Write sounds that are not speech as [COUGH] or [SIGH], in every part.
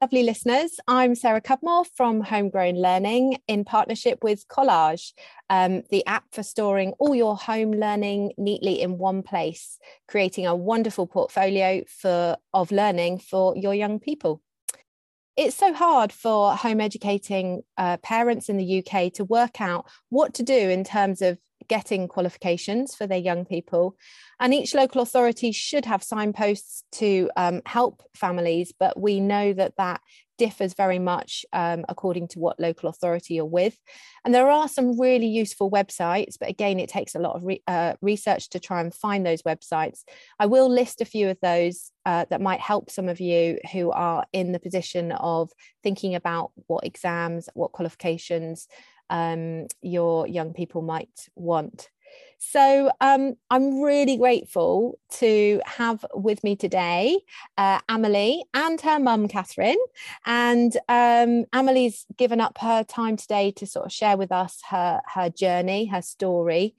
lovely listeners. I'm Sarah Cudmore from Homegrown Learning in partnership with Collage, um, the app for storing all your home learning neatly in one place, creating a wonderful portfolio for, of learning for your young people. It's so hard for home educating uh, parents in the UK to work out what to do in terms of getting qualifications for their young people. And each local authority should have signposts to um, help families, but we know that that differs very much um, according to what local authority you're with. And there are some really useful websites, but again, it takes a lot of re- uh, research to try and find those websites. I will list a few of those uh, that might help some of you who are in the position of thinking about what exams, what qualifications um, your young people might want. So um, I'm really grateful to have with me today uh, Amelie and her mum Catherine. And um, Amelie's given up her time today to sort of share with us her her journey, her story,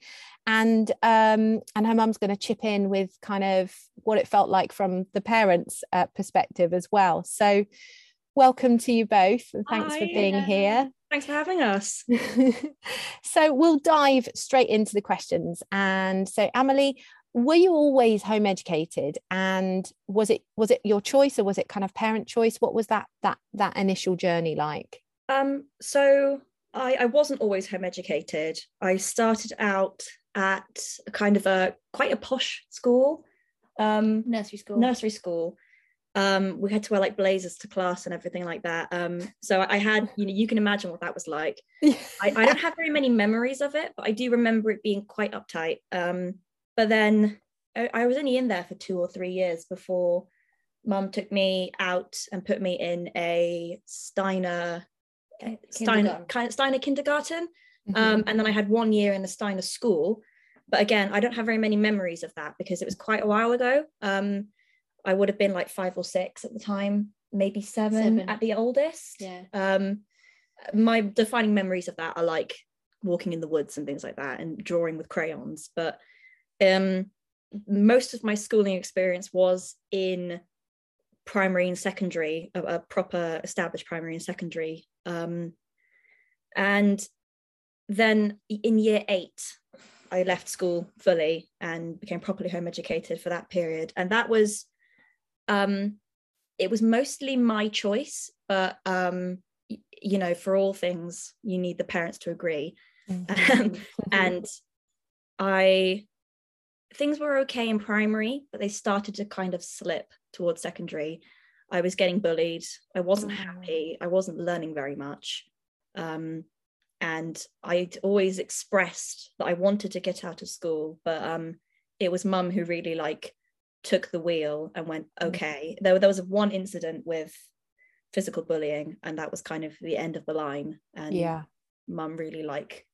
and um, and her mum's going to chip in with kind of what it felt like from the parents' uh, perspective as well. So welcome to you both, and thanks Hi, for being here. Thanks for having us. [LAUGHS] so we'll dive straight into the questions. And so, Amelie, were you always home educated? And was it was it your choice or was it kind of parent choice? What was that that that initial journey like? Um so i i wasn't always home educated. I started out at a kind of a quite a posh school um nursery school. nursery school um, we had to wear like blazers to class and everything like that. Um, so I had, you know, you can imagine what that was like. I, I, don't have very many memories of it, but I do remember it being quite uptight. Um, but then I, I, was only in there for two or three years before mum took me out and put me in a Steiner, Steiner, Steiner kindergarten. Mm-hmm. Um, and then I had one year in a Steiner school. But again, I don't have very many memories of that because it was quite a while ago. I would have been like five or six at the time, maybe seven, seven. at the oldest. Yeah. Um, my defining memories of that are like walking in the woods and things like that and drawing with crayons. But um, most of my schooling experience was in primary and secondary, a, a proper established primary and secondary. Um, and then in year eight, I left school fully and became properly home educated for that period. And that was um, it was mostly my choice, but um, y- you know, for all things, you need the parents to agree. Mm-hmm. Um, [LAUGHS] and I things were okay in primary, but they started to kind of slip towards secondary. I was getting bullied. I wasn't mm-hmm. happy. I wasn't learning very much. Um, and I'd always expressed that I wanted to get out of school, but um, it was mum who really like took the wheel and went mm. okay there, there was one incident with physical bullying and that was kind of the end of the line and yeah mum really like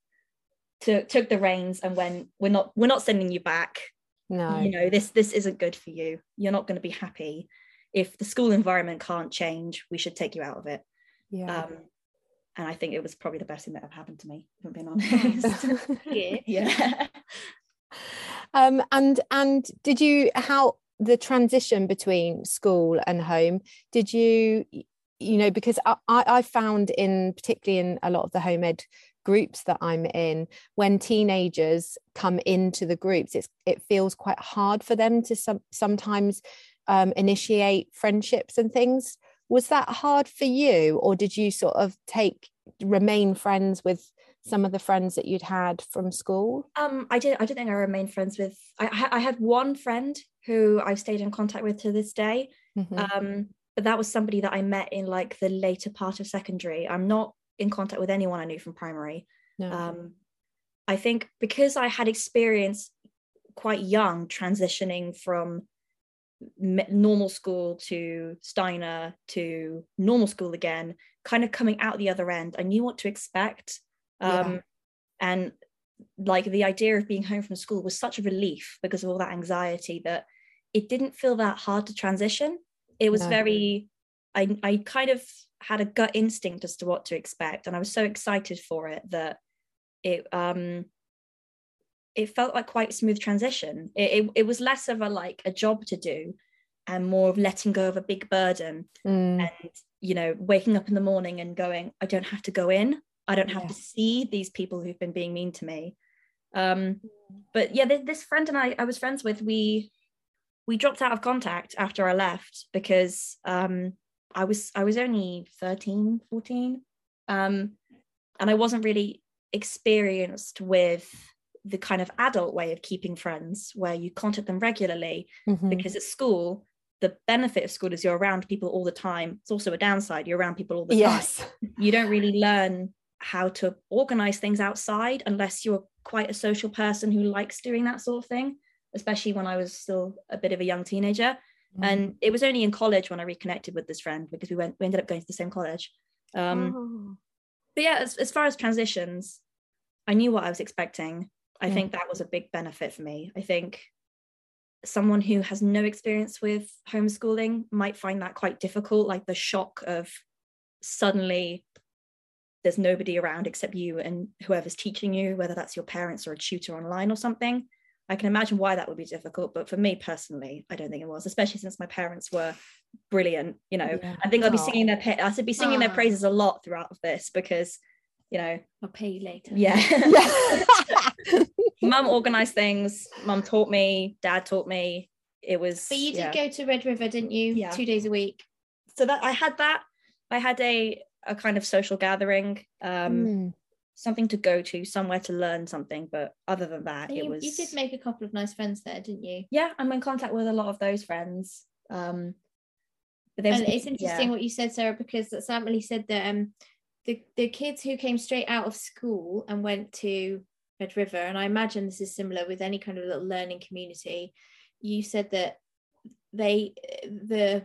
took took the reins and went we're not we're not sending you back no you know this this isn't good for you you're not going to be happy if the school environment can't change we should take you out of it yeah um, and I think it was probably the best thing that ever happened to me, if I'm being [LAUGHS] honest. [LAUGHS] yeah. yeah. [LAUGHS] Um, and and did you how the transition between school and home? Did you you know because I, I found in particularly in a lot of the home ed groups that I'm in, when teenagers come into the groups, it's it feels quite hard for them to some, sometimes um, initiate friendships and things. Was that hard for you, or did you sort of take remain friends with some of the friends that you'd had from school? Um, I did. I don't think I remained friends with. I, I had one friend who I've stayed in contact with to this day. Mm-hmm. Um, but that was somebody that I met in like the later part of secondary. I'm not in contact with anyone I knew from primary. No. Um, I think because I had experience quite young transitioning from normal school to Steiner to normal school again, kind of coming out the other end. I knew what to expect um, yeah. and like the idea of being home from school was such a relief because of all that anxiety that it didn't feel that hard to transition it was no. very I, I kind of had a gut instinct as to what to expect and i was so excited for it that it um it felt like quite a smooth transition it, it, it was less of a like a job to do and more of letting go of a big burden Mm. and you know waking up in the morning and going i don't have to go in i don't have Yeah. to see these people who've been being mean to me. Um but yeah th- this friend and i i was friends with we we dropped out of contact after i left because um i was i was only 13 14 um and i wasn't really experienced with the kind of adult way of keeping friends where you contact them regularly Mhm. because at school the benefit of school is you're around people all the time. It's also a downside you're around people all the yes. time. You don't really learn how to organize things outside unless you're quite a social person who likes doing that sort of thing especially when i was still a bit of a young teenager. Mm-hmm. and it was only in college when i reconnected with this friend because we went we ended up going to the same college. Um Oh. but yeah as, as far as transitions i knew what i was expecting. I think that was a big benefit for me. I think someone who has no experience with homeschooling might find that quite difficult like the shock of suddenly there's nobody around except you and whoever's teaching you whether that's your parents or a tutor online or something i can imagine why that would be difficult but for me personally i don't think it was especially since my parents were brilliant you know Yeah. i think i'll oh. be singing their i'll be singing their praises a lot throughout this because you know I'll pay you later. yeah Yeah. [LAUGHS] mum organized things mum taught me dad taught me it was But you did yeah. go to Red River, didn't you? Yeah. Two days a week. so that i had that i had a a kind of social gathering um Mm. something to go to somewhere to learn something but other than that it was you did make a couple of nice friends there, didn't you? yeah i'm in contact with a lot of those friends um but and it's interesting yeah. what you said, Sarah, because Sam Emily said that um the, the kids who came straight out of school and went to Red River, and I imagine this is similar with any kind of little learning community, you said that they the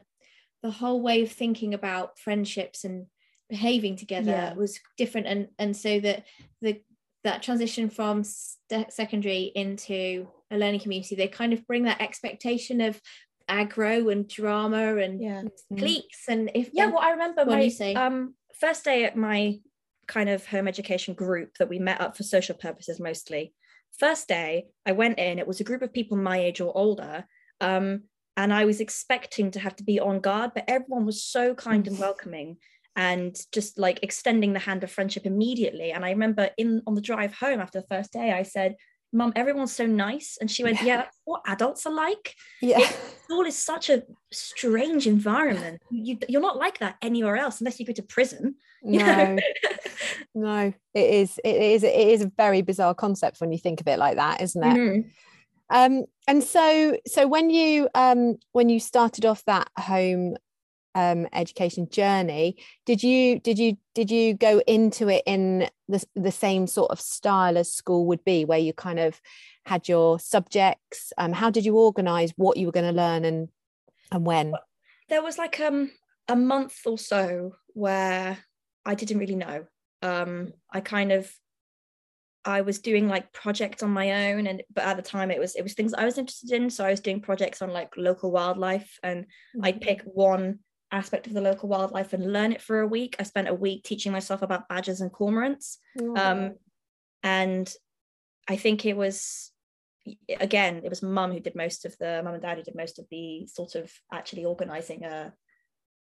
the whole way of thinking about friendships and behaving together Yeah. was different and and so that the that transition from st- secondary into a learning community they kind of bring that expectation of aggro and drama and yeah cliques and if yeah and- well i remember my you say. um first day at my kind of home education group that we met up for social purposes mostly first day i went in it was a group of people my age or older um and i was expecting to have to be on guard but everyone was so kind and [LAUGHS] welcoming and just like extending the hand of friendship immediately. And i remember in on the drive home after the first day i said mum everyone's so nice. And she went yeah. That's what adults are like. Yeah. School is such a strange environment. You, you're not like that anywhere else unless you go to prison. [LAUGHS] you no. No it is it is it is a very bizarre concept when you think of it like that isn't it? Mhm. um and so so when you um when you started off that home um education journey did you did you did you go into it in the, the same sort of style as school would be where you kind of had your subjects um how did you organize what you were going to learn and and when There was like um a month or so where I didn't really know. Um, I kind of I was doing like projects on my own, and but at the time it was it was things I was interested in. So I was doing projects on like local wildlife, and I'd pick one aspect of the local wildlife and learn it for a week. I spent a week teaching myself about badgers and cormorants. um and i think it was again it was mum who did most of the mum and dad who did most of the sort of actually organizing a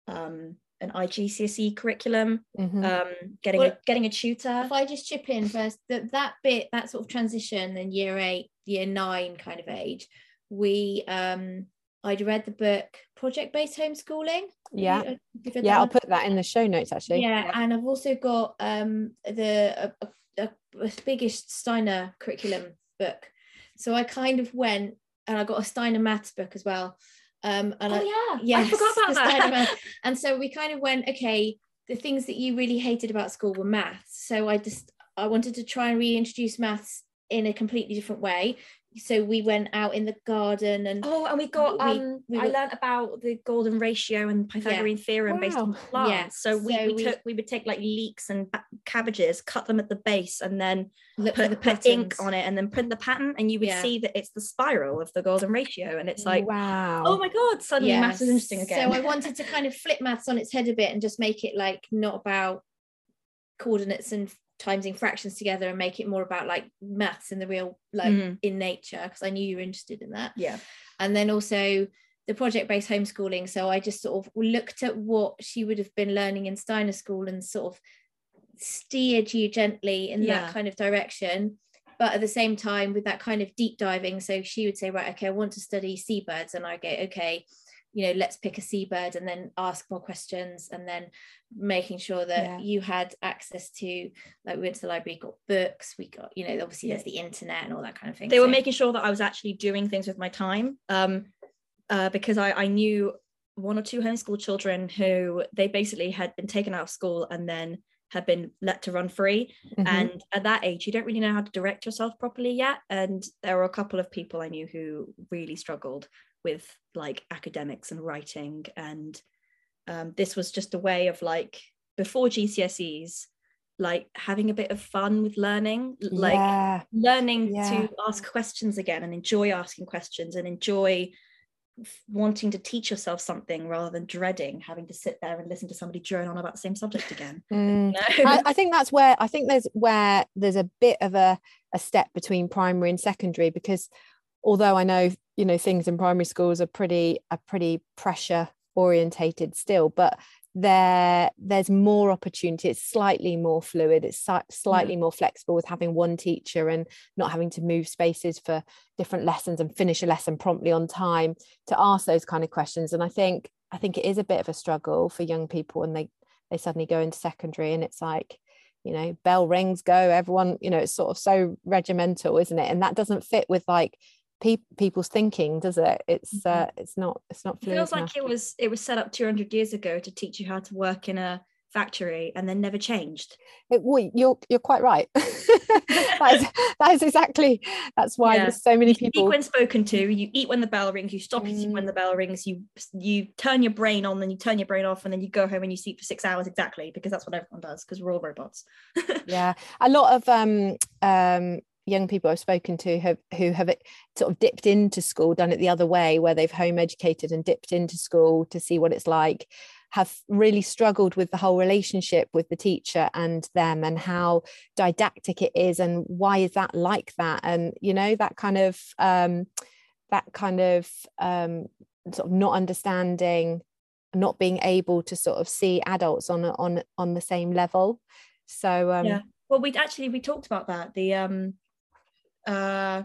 um an igcse curriculum Mhm. um getting Well, a getting a tutor if I just chip in first, that that bit, that sort of transition in year eight, year nine kind of age, we um I'd read the book Project Based Homeschooling. Yeah. uh, you've yeah i'll put that in the show notes actually Yeah, and I've also got um the a, a, a biggest Steiner curriculum book. So I kind of went and I got a Steiner maths book as well. Um and I, oh yeah Yes, i forgot about that. And so we kind of went, okay, the things that you really hated about school were maths. So I just I wanted to try and reintroduce maths in a completely different way. So we went out in the garden and Oh, and we got We- um we I were- learned about the golden ratio and Pythagorean theorem based on plants. Yeah, So we, so we, we- took we would take like leeks and cabbages, cut them at the base, and then look put, the put ink on it, and then print the pattern, and you would Yeah. see that it's the spiral of the golden ratio, and it's like, wow oh my god, suddenly maths is interesting again. So I wanted to kind of flip maths on its head a bit and just make it like not about coordinates and timesing fractions together and make it more about like maths in the real like Mhm. in nature because I knew you were interested in that. yeah, And then also the project-based homeschooling so i just sort of looked at what she would have been learning in steiner school and sort of steered you gently in Yeah. that kind of direction but at the same time with that kind of deep diving so she would say right okay i want to study seabirds and i go okay you know let's pick a seabird and then ask more questions and then making sure that Yeah. you had access to like we went to the library got books we got you know obviously there's the internet and all that kind of thing they were making sure that I was actually doing things with my time um, uh, because I, I knew one or two homeschool children who they basically had been taken out of school and then had been let to run free Mhm. and at that age you don't really know how to direct yourself properly yet and there were a couple of people i knew who really struggled with like academics and writing and um, this was just a way of like before gcse's like having a bit of fun with learning like yeah learning Yeah. to ask questions again and enjoy asking questions and enjoy wanting to teach yourself something rather than dreading having to sit there and listen to somebody drone on about the same subject again [LAUGHS] Mm. know? I, I think that's where I think there's where there's a bit of a, a step between primary and secondary because although I know you know things in primary schools are pretty are pretty pressure orientated still, but there there's more opportunity. It's slightly more fluid. It's slightly mm. more flexible with having one teacher and not having to move spaces for different lessons and finish a lesson promptly on time to ask those kind of questions. And I think I think it is a bit of a struggle for young people when they they suddenly go into secondary and it's like you know bell rings go everyone you know it's sort of so regimental isn't it and that doesn't fit with like pe- people's thinking does it? It's uh it's not it's not it feels like it was it was set up 200 years ago to teach you how to work in a factory and then never changed. It- well, you're you're quite right. [LAUGHS] That, is, [LAUGHS] that is exactly that's why Yeah. there's so many you people when spoken to you eat when the bell rings you stop eating when Mm. the bell rings you you turn your brain on then you turn your brain off and then you go home and you sleep for six hours exactly because that's what everyone does because we're all robots. [LAUGHS] Yeah a lot of um um young people I've spoken to have who have sort of dipped into school, done it the other way, where they've home educated and dipped into school to see what it's like, have really struggled with the whole relationship with the teacher and them and how didactic it is and why is that like that? And you know that kind of um that kind of um sort of not understanding not being able to sort of see adults on on on the same level. So um yeah. Well we actually we talked about that the um uh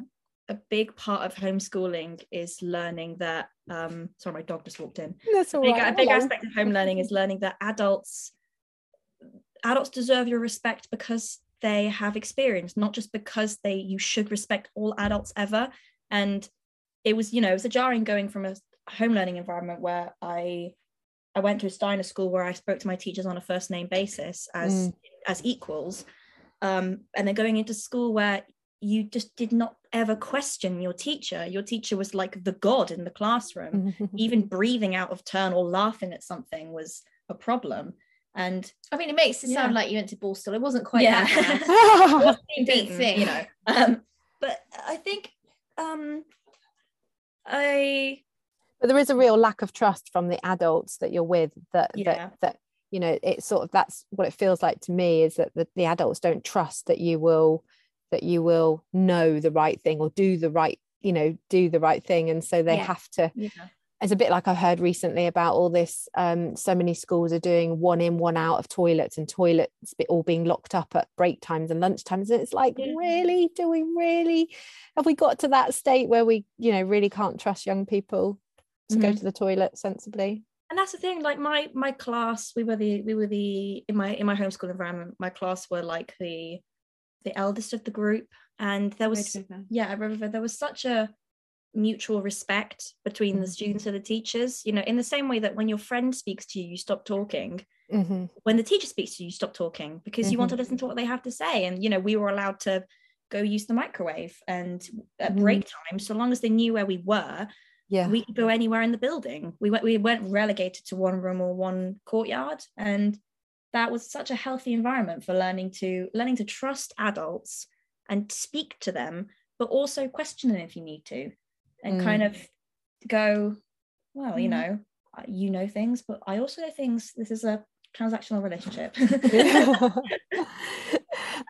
a big part of homeschooling is learning that um sorry my dog just walked in that's all big, right. a big Hello. aspect of home learning is learning that adults adults deserve your respect because they have experience not just because they you should respect all adults ever and it was you know it was a jarring going from a home learning environment where i i went to a steiner school where i spoke to my teachers on a first name basis as Mm. as equals um and then going into school where you just did not ever question your teacher your teacher was like the god in the classroom [LAUGHS] even breathing out of turn or laughing at something was a problem and I mean, it makes it sound like you went to Ball Borstal. It wasn't quite Yeah. that bad. being beaten, think. you know [LAUGHS] um but i think um i but there is a real lack of trust from the adults that you're with that Yeah. that that you know it's sort of that's what it feels like to me is that the, the adults don't trust that you will that you will know the right thing or do the right you know do the right thing and so they Yeah. have to yeah it's a bit like I've heard recently about all this. Um, so many schools are doing one in, one out of toilets, and toilets all being locked up at break times and lunch times. And it's like, Yeah. really, do we really have we got to that state where we, you know, really can't trust young people to go Mhm. to the toilet sensibly? and that's the thing like my my class we were the we were the in my in my homeschool environment my class were like the the eldest of the group and there was yeah I remember there was such a mutual respect between the Mhm. students and the teachers you know in the same way that when your friend speaks to you you stop talking Mhm. when the teacher speaks to you you stop talking because you want to listen to what they have to say and you know we were allowed to go use the microwave and at break time so long as they knew where we were Yeah. we could go anywhere in the building. We went we weren't relegated to one room or one courtyard. And that was such a healthy environment for learning to learning to trust adults and speak to them, but also question them if you need to. And Mm. kind of go, well, you Mm. know, you know things, but I also know things. This is a transactional relationship. [LAUGHS]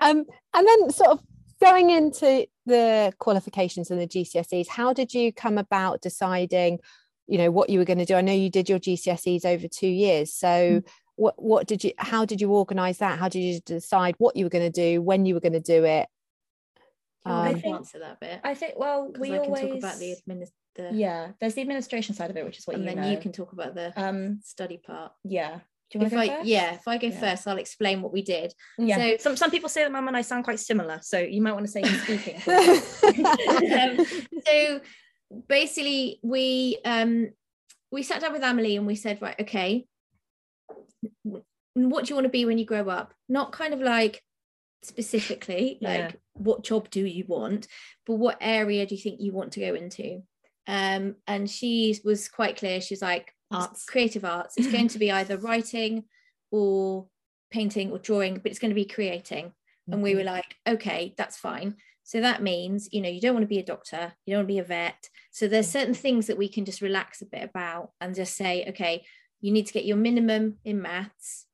um, and then sort of going into the qualifications and the GCSEs, how did you come about deciding you know what you were going to do i know you did your gcse's over two years so mm. What what did you how did you organize that how did you decide what you were going to do when you were going to do it um, I think, answer that bit. I think well we I always can talk about the administ- the yeah there's the administration side of it which is what you want. and you then know. you can talk about the um study part yeah do you want if to go I, first? Yeah, if I go yeah. first, I'll explain what we did. Yeah. So some some people say that Mum and I sound quite similar, so you might want to say you speaking. [LAUGHS] um, [LAUGHS] so basically, we um we sat down with Emily and we said, right, okay, what do you want to be when you grow up? Not kind of like specifically, like yeah. what job do you want, but what area do you think you want to go into? Um, and she was quite clear. She's like, arts, creative arts. It's going to be either [LAUGHS] writing or painting or drawing, but it's going to be creating. Mm-hmm. And we were like, okay, that's fine. So that means, you know, you don't want to be a doctor, you don't want to be a vet. So there's certain things that we can just relax a bit about and just say, okay, you need to get your minimum in maths.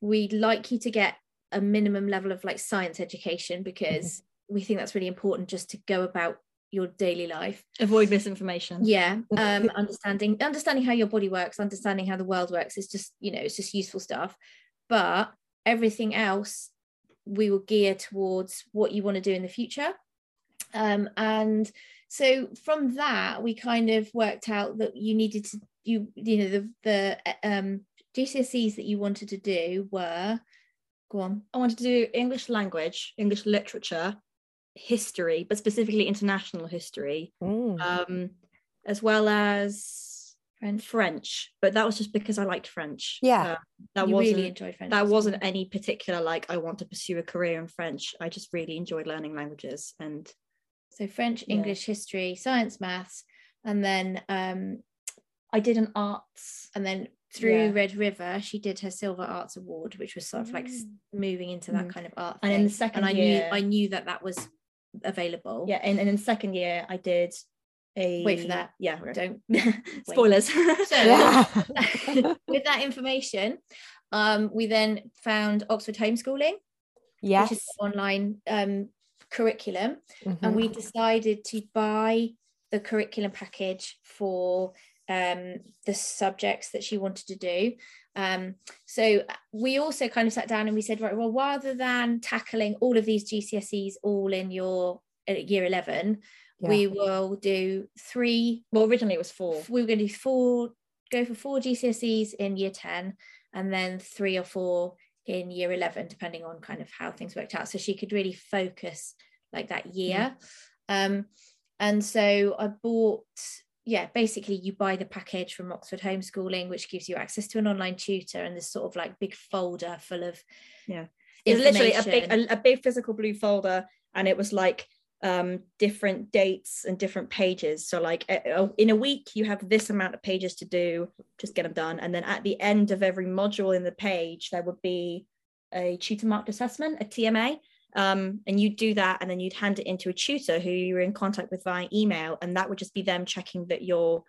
We'd like you to get a minimum level of like science education because mm-hmm. we think that's really important just to go about your daily life avoid misinformation yeah [LAUGHS] um understanding understanding how your body works understanding how the world works is just you know it's just useful stuff but everything else we will gear towards what you want to do in the future um and so from that we kind of worked out that you needed to you you know the the um GCSEs that you wanted to do were go on I wanted to do English language English literature history, but specifically international history, mm. um, as well as French. French. But that was just because I liked French. Yeah, uh, that you wasn't really enjoyed French. That wasn't well. any particular like I want to pursue a career in French. I just really enjoyed learning languages and. So French, yeah. English, history, science, maths, and then um, I did an arts, and then through yeah. Red River, she did her Silver Arts Award, which was sort of like mm. moving into that mm. kind of art. And in the second and year, I knew I knew that that was available. Yeah, and, and in second year I did a wait for that. Yeah, don't [LAUGHS] spoilers. so [LAUGHS] [LAUGHS] with that information, um, we then found Oxford homeschooling, yes. which is online um, curriculum, mm-hmm. and we decided to buy the curriculum package for um, the subjects that she wanted to do. Um, so we also kind of sat down and we said, right, well, rather than tackling all of these GCSEs all in your uh, year 11, yeah. we will do three. Well, originally it was four. We were going to do four, go for four GCSEs in year 10, and then three or four in year 11, depending on kind of how things worked out. So she could really focus like that year. Mm. Um, and so I bought yeah, basically you buy the package from Oxford Homeschooling, which gives you access to an online tutor and this sort of like big folder full of yeah. It's literally a big a, a, big physical blue folder, and it was like um different dates and different pages. So like in a week you have this amount of pages to do, just get them done, and then at the end of every module in the page there would be a tutor marked assessment, a TMA, um, and you'd do that and then you'd hand it into a tutor who you were in contact with via email and that would just be them checking that you're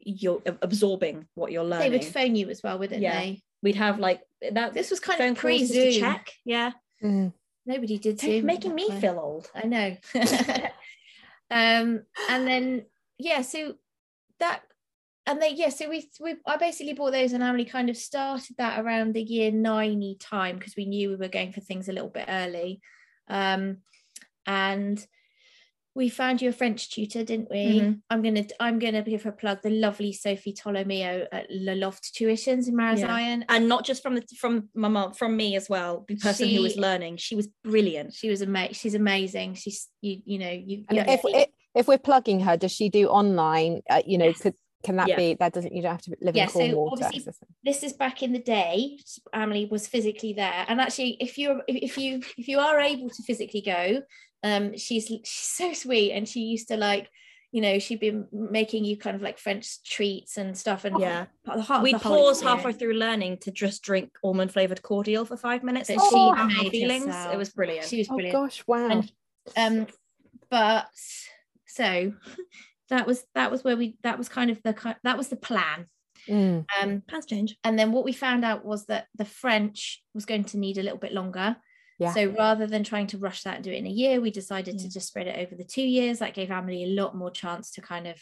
you're absorbing what you're learning they would phone you as well wouldn't yeah. they? We'd have like that this was kind of pre-zoom. check. Yeah. Mm. nobody did Zoom making me feel old. I know. [LAUGHS] Um and then yeah so that and they yeah so we, we i basically bought those and emily kind of started that around the year 90 time because we knew we were going for things a little bit early um, and we found you a French tutor, didn't we? Mm-hmm. I'm gonna I'm gonna give her a plug the lovely Sophie Tolomeo at Le Loft Tuitions in Marazion. Yeah. And not just from the from my mom, from me as well, the person she, who was learning. She was brilliant. She was amazing. She's amazing. She's you you know you. And if, if, if we're plugging her, does she do online? Uh, you know, yes. could can that yeah. be that doesn't you don't have to live yeah, in Cornwall so obviously this is back in the day Emily was physically there and actually if you're if you if you are able to physically go um she's she's so sweet and she used to like you know she'd been making you kind of like French treats and stuff and yeah. we pause halfway through learning to just drink almond flavored cordial for five minutes and oh, she made feelings. Herself. it was brilliant. She was brilliant. oh gosh wow. And, um but so that was that was where we that was kind of the that was the plan mm. um plans change and then what we found out was that the french was going to need a little bit longer yeah. so rather than trying to rush that and do it in a year we decided yeah. to just spread it over the two years that gave emily a lot more chance to kind of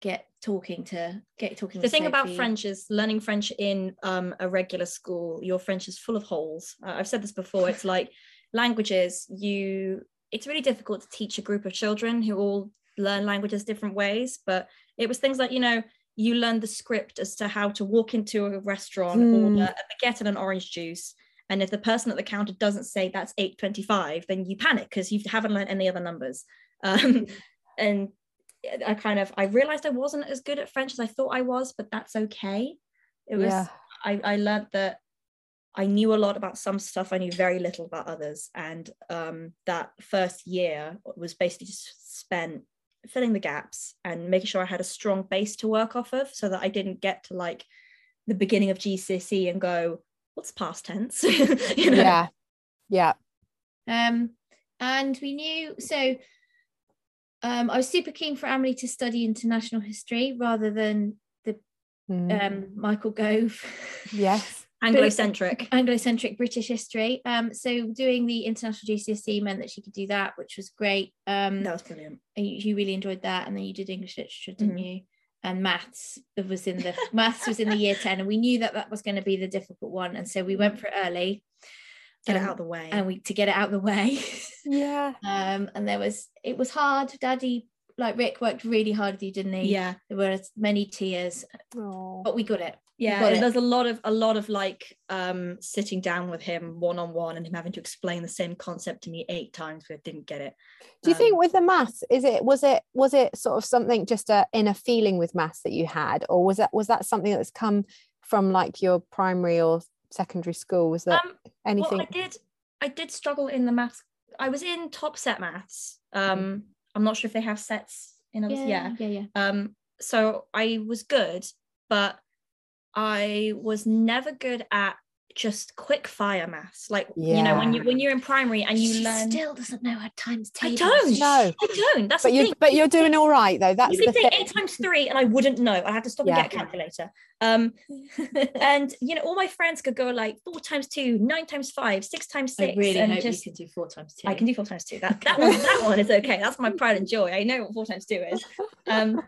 get talking to get talking. the to thing about French is learning French in um, a regular school. Your French is full of holes. Uh, I've said this before. It's [LAUGHS] like languages. You, it's really difficult to teach a group of children who all learn languages different ways. But it was things like you know you learn the script as to how to walk into a restaurant, Hmm. order a baguette and an orange juice. And if the person at the counter doesn't say that's 8.25, then you panic because you haven't learned any other numbers. [LAUGHS] Um, and I kind of I realized I wasn't as good at French as I thought I was, but that's okay. It was Yeah. I, I learned that I knew a lot about some stuff, I knew very little about others. And um, that first year was basically just spent filling the gaps and making sure I had a strong base to work off of so that I didn't get to like the beginning of GCSE and go, what's past tense? [LAUGHS] you know? Yeah. Yeah. Um, and we knew so. Um, I was super keen for Emily to study international history rather than Mm. um, Michael Gove. [LAUGHS] yes. Anglo-centric. Anglo-centric British history. Um, so doing the international GCSE meant that she could do that, which was great. Um, That was brilliant. you, you really enjoyed that, and then you did English literature, didn't Mhm. you? And maths was in the maths was in the year ten, and we knew that that was going to be the difficult one, and so we went for it early. Get it um, out of the way. and we to get it out of the way. Yeah. [LAUGHS] um, and there was it was hard. Daddy, like Rick, worked really hard with you, didn't he? yeah. There were many tears, Oh. but we got it. Yeah there's a lot of a lot of like um sitting down with him one-on-one and him having to explain the same concept to me eight times but I didn't get it Do you think Um, with the maths, is it was it was it sort of something just a inner feeling with maths that you had, or was that was that something that's come from like your primary or secondary school? Was that um anything? well i did i did struggle in the maths i was in top set maths um i'm not sure if they have sets in others yeah, yeah, yeah. um so i was good but i was never good at just quick fire maths like you know when you when you're in primary and you she learn still doesn't know her times I don't. No. i don't that's but the you thing but you're doing all right though. That's you the could say thing. eight times three and I wouldn't know. I had to stop Yeah. and get a calculator. Um, [LAUGHS] and you know, all my friends could go like four times two, nine times five, six times six. I six. really and hope just you can do four times two. I can do four times two. That that [LAUGHS] one, that one is okay. That's my pride and joy. I know what four times two is. [LAUGHS] Um,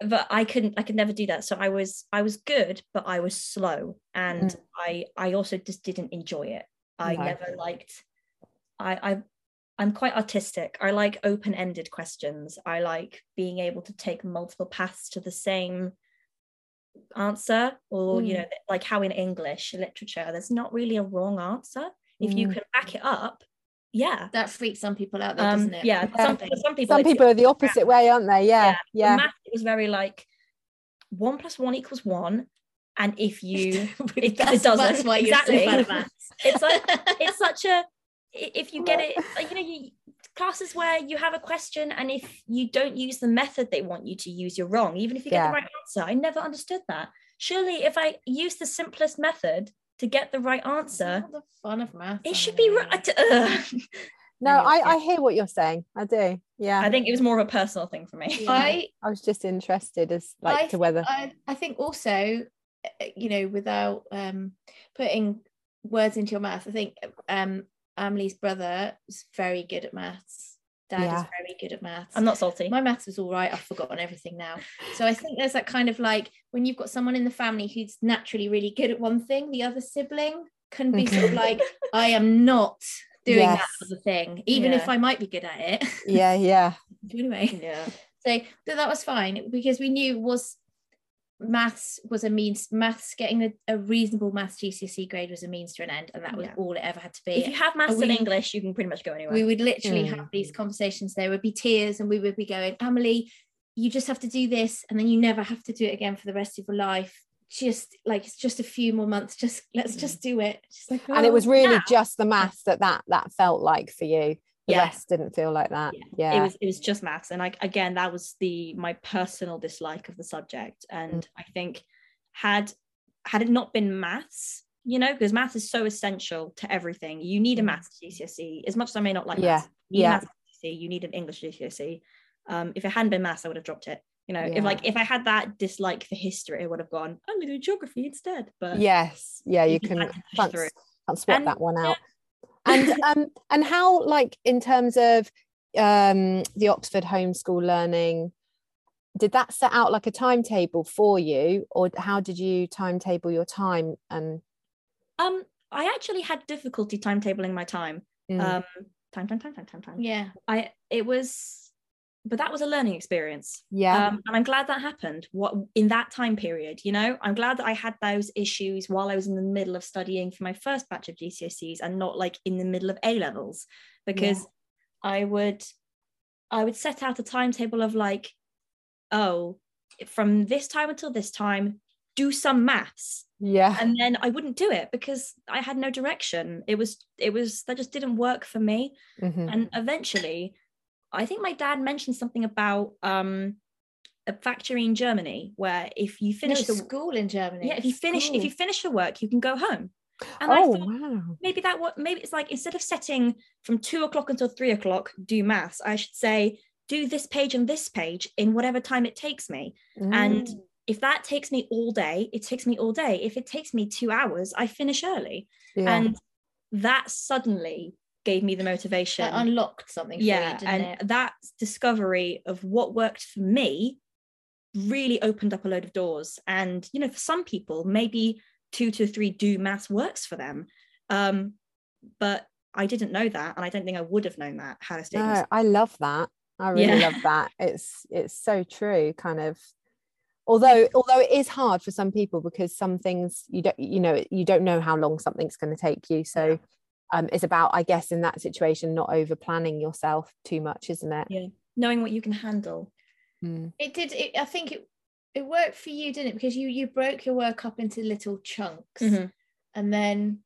but I couldn't. I could never do that. So I was I was good, but I was slow, and I I also just didn't enjoy it. I never liked. I I I'm quite artistic. I like open-ended questions. I like being able to take multiple paths to the same answer or you Mm. know like how in english literature there's not really a wrong answer if you Mm. can back it up yeah that freaks some people out there, um doesn't it? yeah Yeah. some, some people Some people are the opposite way, aren't they? Yeah. Yeah. Yeah. math it was very like one plus one equals one and if [LAUGHS] you [LAUGHS] it, it doesn't that's why exactly you're so bad [LAUGHS] it's like it's such a if you get it like, you know you classes where you have a question and if you don't use the method they want you to use you're wrong even if you get Yeah. the right answer i never understood that surely if i use the simplest method to get the right answer the fun of maths. it should be right ugh. [LAUGHS] No, I. I hear what you're saying. I do. Yeah. i think it was more of a personal thing for me Yeah. I I was just interested as like I to whether I, I think also, uh, you know, without um, putting words into your mouth, I think um, Emily's brother is very good at maths. Dad Yeah. is very good at maths. i'm not salty My maths was all right. I've forgotten everything now. So I think there's that kind of like when you've got someone in the family who's naturally really good at one thing, the other sibling can be sort of Mhm. like, I am not doing that other thing, even if I might be good at it. yeah, yeah. [LAUGHS] anyway. yeah So but that was fine because we knew was maths was a means maths getting a, a reasonable maths GCSE grade was a means to an end and that was Yeah. all it ever had to be. if you have maths we- and english you can pretty much go anywhere we would literally Mm. have these conversations there would be tears and we would be going Emily you just have to do this and then you never have to do it again for the rest of your life just like it's just a few more months just let's Mm. just do it just like And it oh, was really now- just the maths that that that felt like for you. The Yeah. rest didn't feel like that. Yeah. Yeah. it was it was just maths and like again that was the my personal dislike of the subject and i think had had it not been maths you know because maths is so essential to everything you need a Mm. maths gcse as much as i may not like Yeah, maths you need yeah. maths GCSE, you need an english gcse um if it hadn't been maths i would have dropped it you know Yeah. if like if i had that dislike for history it would have gone i'm gonna do geography instead but yes. Yeah, you you can had to push can't, can't swap And- that one out. And um and how like in terms of um the Oxford homeschool learning did that set out like a timetable for you or how did you timetable your time and um i actually had difficulty timetabling my time Mm. um time time time time time time Yeah. i it was but that was a learning experience. Yeah. Um, and i'm glad that happened. What in that time period you know i'm glad that i had those issues while i was in the middle of studying for my first batch of gcse's and not like in the middle of a levels. Because i would i would set out a timetable of like oh from this time until this time do some maths. Yeah. And then i wouldn't do it because i had no direction. It was it was that just didn't work for me. Mhm. and eventually i think my dad mentioned something about um a factory in germany where if you finish no, the school in Germany. yeah if you finish if you finish your work you can go home and i oh thought wow maybe that what maybe it's like instead of setting from two o'clock until three o'clock do maths i should say do this page and this page in whatever time it takes me and Mm. if that takes me all day it takes me all day if it takes me two hours i finish early yeah. and that suddenly gave me the motivation That unlocked something for yeah you, didn't and it? that discovery of what worked for me really opened up a load of doors and you know for some people maybe two to three do maths works for them um but i didn't know that and i don't think i would have known that had i stayed no, I love that. I really Yeah. love that. [LAUGHS] It's it's so true. Kind of, although although it is hard for some people because some things you don't you know you don't know how long something's going to take you. So Yeah. Um, it's about I guess in that situation not over planning yourself too much, isn't it? Yeah. knowing what you can handle Mm. it did it, i think it it worked for you didn't it because you you broke your work up into little chunks Mhm. and then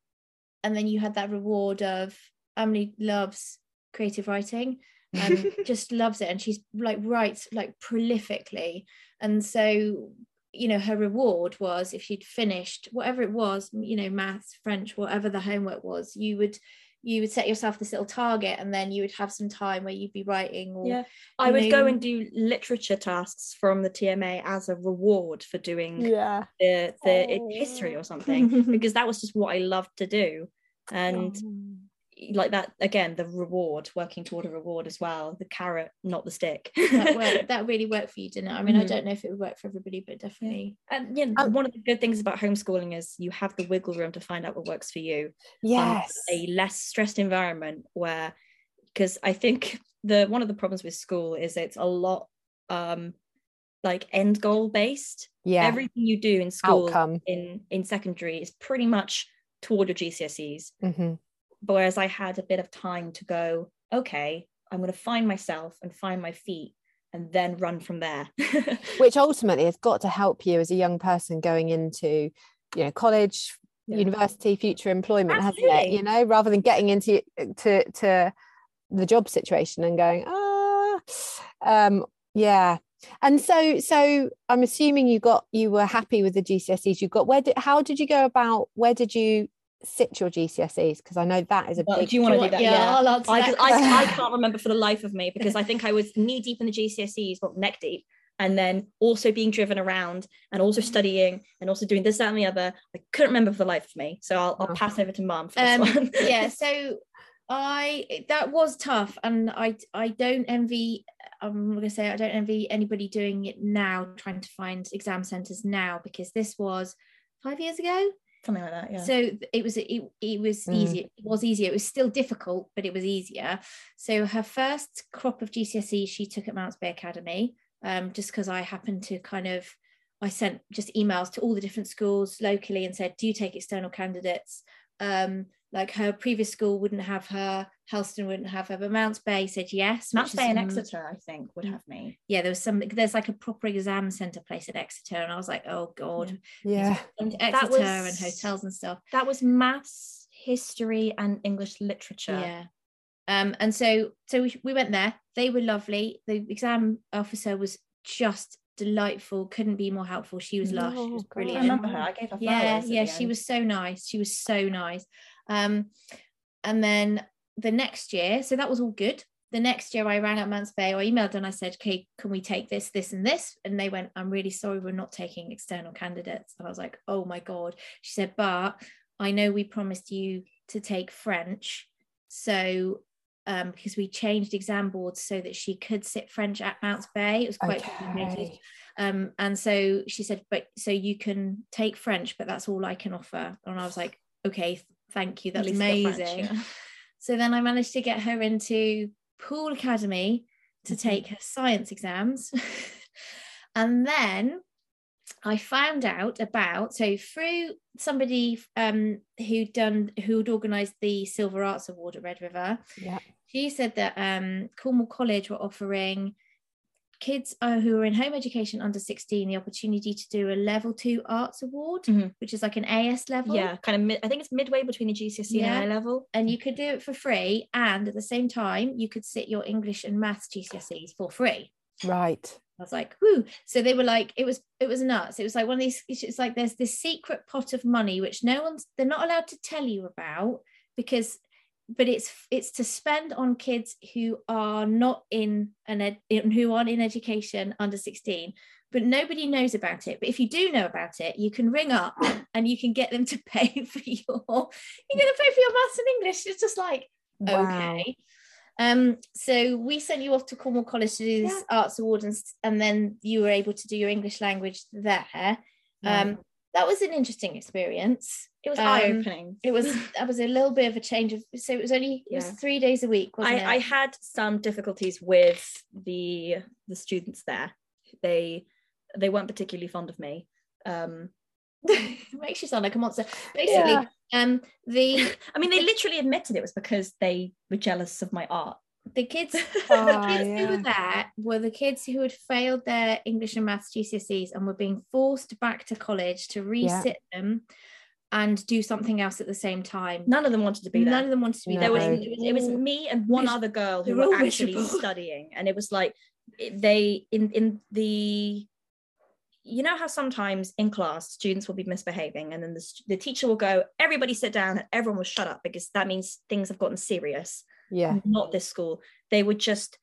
and then you had that reward of emily loves creative writing and [LAUGHS] just loves it and she's like writes like prolifically and so you know her reward was if she'd finished whatever it was you know maths french whatever the homework was you would you would set yourself this little target and then you would have some time where you'd be writing or yeah i would know, go and do literature tasks from the tma as a reward for doing Yeah. the the Oh. history or something because that was just what I loved to do. [LAUGHS] And Oh. Like that again, the reward, working toward a reward as well, the carrot, not the stick. that worked, [LAUGHS] that really worked for you didn't it i mean i Mhm. don't know if it would work for everybody but definitely and yeah, Um, one of the good things about homeschooling is you have the wiggle room to find out what works for you. um, Yes. a less stressed environment where because I think [LAUGHS] the one of the problems with school is it's a lot um like end goal based. yeah. Everything you do in school Outcome. in in secondary is pretty much toward your GCSEs. hmm But whereas I had a bit of time to go, okay, I'm going to find myself and find my feet and then run from there. [LAUGHS] Which ultimately has got to help you as a young person going into, you know, college, Yeah. university, future employment, hasn't it? You know, rather than getting into to to the job situation and going, ah, um, yeah. And so, so I'm assuming you got you were happy with the GCSEs you got. Where did how did you go about? Where did you sit your GCSEs? Because I know that is a Well, big. do you want to do that? yeah, I'll answer I, that I, I can't remember for the life of me because I think I was knee deep in the GCSEs, well, neck deep, and then also being driven around and also studying and also doing this, that, and the other. I couldn't remember for the life of me. So I'll, I'll Oh. pass over to mum for this um one. yeah [LAUGHS] so i that was tough and i i don't envy i'm gonna say i don't envy anybody doing it now trying to find exam centers now because this was five years ago Something like that. Yeah. so it was it, it was Mm. easier it was easier it was still difficult but it was easier so her first crop of gcse she took at mounts bay academy um, just because i happened to kind of i sent just emails to all the different schools locally and said do you take external candidates um, like her previous school wouldn't have her helston wouldn't have her but mounts bay said yes Mounts Bay and Exeter, I think, would have me. yeah there was some there's like a proper exam center place at exeter and i was like oh god yeah. And exeter that and hotels and stuff That was maths, history, and English literature. Yeah. Um, and so so we, we went there. They were lovely. The exam officer was just delightful. Couldn't be more helpful. She was lush. She Oh, was God. I brilliant. remember her. I gave her flowers. yeah, yeah. She end. was so nice. She was so nice. Um, and then the next year, so that was all good. The next year, I rang up Mounts Bay. I emailed and I said, "Okay, can we take this, this, and this?" And they went, "I'm really sorry, we're not taking external candidates." And I was like, "Oh my god." She said, "But I know we promised you to take French, so um, because we changed exam boards so that she could sit French at Mounts Bay. It was quite complicated. Um, and so she said, but so you can take French, but that's all I can offer. And I was like, okay, th- thank you. At That's least you got amazing. French, yeah. [LAUGHS] So then I managed to get her into Pool Academy to Mhm. take her science exams. [LAUGHS] and then I found out about so through somebody um who'd done who'd organized the Silver Arts Award at Red River, Yeah. she said that um Cornwall College were offering kids uh, who are in home education under 16 the opportunity to do a level two arts award Mhm. which is like an AS level Yeah, kind of. Mid, I think it's midway between the GCSE Yeah. and A level. and you could do it for free and at the same time you could sit your english and maths gcse's for free Right. i was like whoo so they were like it was it was nuts it was like one of these it's it's like there's this secret pot of money which no one's they're not allowed to tell you about because but it's it's to spend on kids who are not in an ed, who aren't in education under 16 but nobody knows about it. But if you do know about it you can ring up and you can get them to [LAUGHS] pay for your you're going to pay for your maths and english. It's just like Wow. okay. Um so we sent you off to cornwall college to do this arts award and, and then you were able to do your english language there. Um that was an interesting experience It was Um, eye opening. it was [LAUGHS] that was a little bit of a change of so it was only it was three days a week wasn't I, I had some difficulties with the the students there. They they weren't particularly fond of me. Um, [LAUGHS] it makes you sound like a monster basically Yeah. um the [LAUGHS] I mean, they literally admitted it was because they were jealous of my art. The kids [LAUGHS] the Ah, kids who were there were the kids who had failed their English and Maths GCSEs and were being forced back to college to resit them and do something else at the same time. None of them wanted to be there. None of them wanted to be No. there was it was, it was me and one Mis- other girl who were actually miserable. [LAUGHS] studying and it was like they in in the you know how sometimes in class students will be misbehaving and then the, the teacher will go everybody sit down and everyone will shut up because that means things have gotten serious Yeah. not this school they would just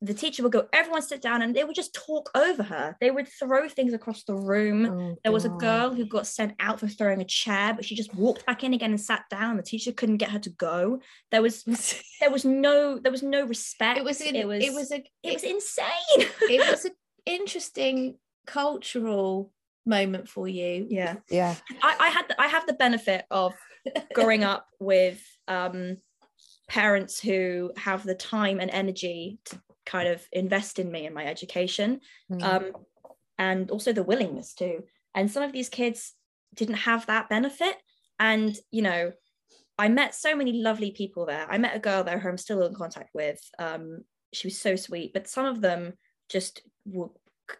the teacher would go everyone sit down and they would just talk over her they would throw things across the room Oh, there was a girl who got sent out for throwing a chair, but she just walked back in again and sat down. The teacher couldn't get her to go. There was [LAUGHS] there was no there was no respect. It was in, it was it was a it was insane. it was [LAUGHS] an interesting cultural moment for you. yeah. Yeah. [LAUGHS] I, I had the, I have the benefit of growing up with um parents who have the time and energy to kind of invest in me and my education. Mm. um, and also the willingness to. And some of these kids didn't have that benefit. And, you know, I met so many lovely people there. I met a girl there who I'm still in contact with. Um, she was so sweet, but some of them just were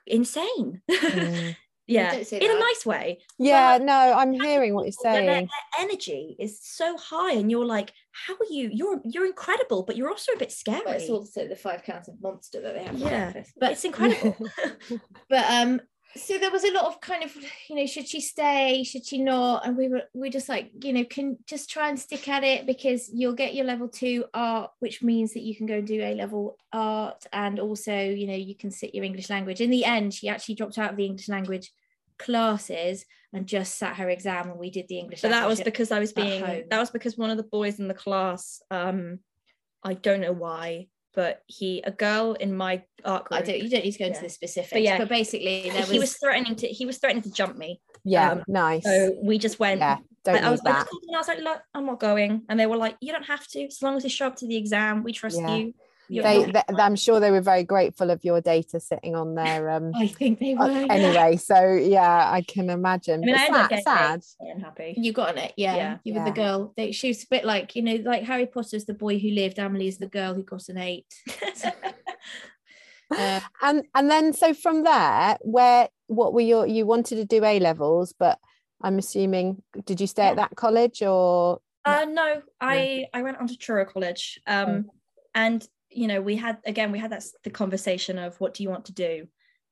insane. [LAUGHS] Mm. Yeah, in a nice way. Yeah, no, I'm hearing what you're But their, saying. their energy is so high, and you're like, "How are you? You're you're incredible, but you're also a bit scary." But it's also the five counts of monster that they have Yeah, But it's incredible. [LAUGHS] but um so there was a lot of kind of you know should she stay? Should she not? And we were we just like you know can just try and stick at it because you'll get your level two art which means that you can go and do a level art and also you know you can sit your english language. In the end she actually dropped out of the english language classes and just sat her exam and we did the english but that was because I was being that was because one of the boys in the class um I don't know why but he a girl in my art I don't you don't need to go into Yeah. the specifics But yeah, but basically there he was was threatening to he was threatening to jump me Yeah, um, nice. so we just went yeah, don't I, I was I, that. him and I was like look I'm not going and they were like you don't have to as long as you show up to the exam we trust Yeah. you You're They, they, I'm sure they were very grateful of your data sitting on their um. [LAUGHS] I think they uh, were anyway, so yeah, I can imagine. I mean I sad, sad. very unhappy You got on it, yeah. Yeah. You were the girl. They, she was a bit like you know, like Harry Potter's the boy who lived. Emily's the girl who got an eight. [LAUGHS] Uh, And and then so from there, where what were your you wanted to do A levels, but I'm assuming did you stay at that college or Uh, no, I I went on to Truro College, um, and you know we had again we had that the conversation of what do you want to do,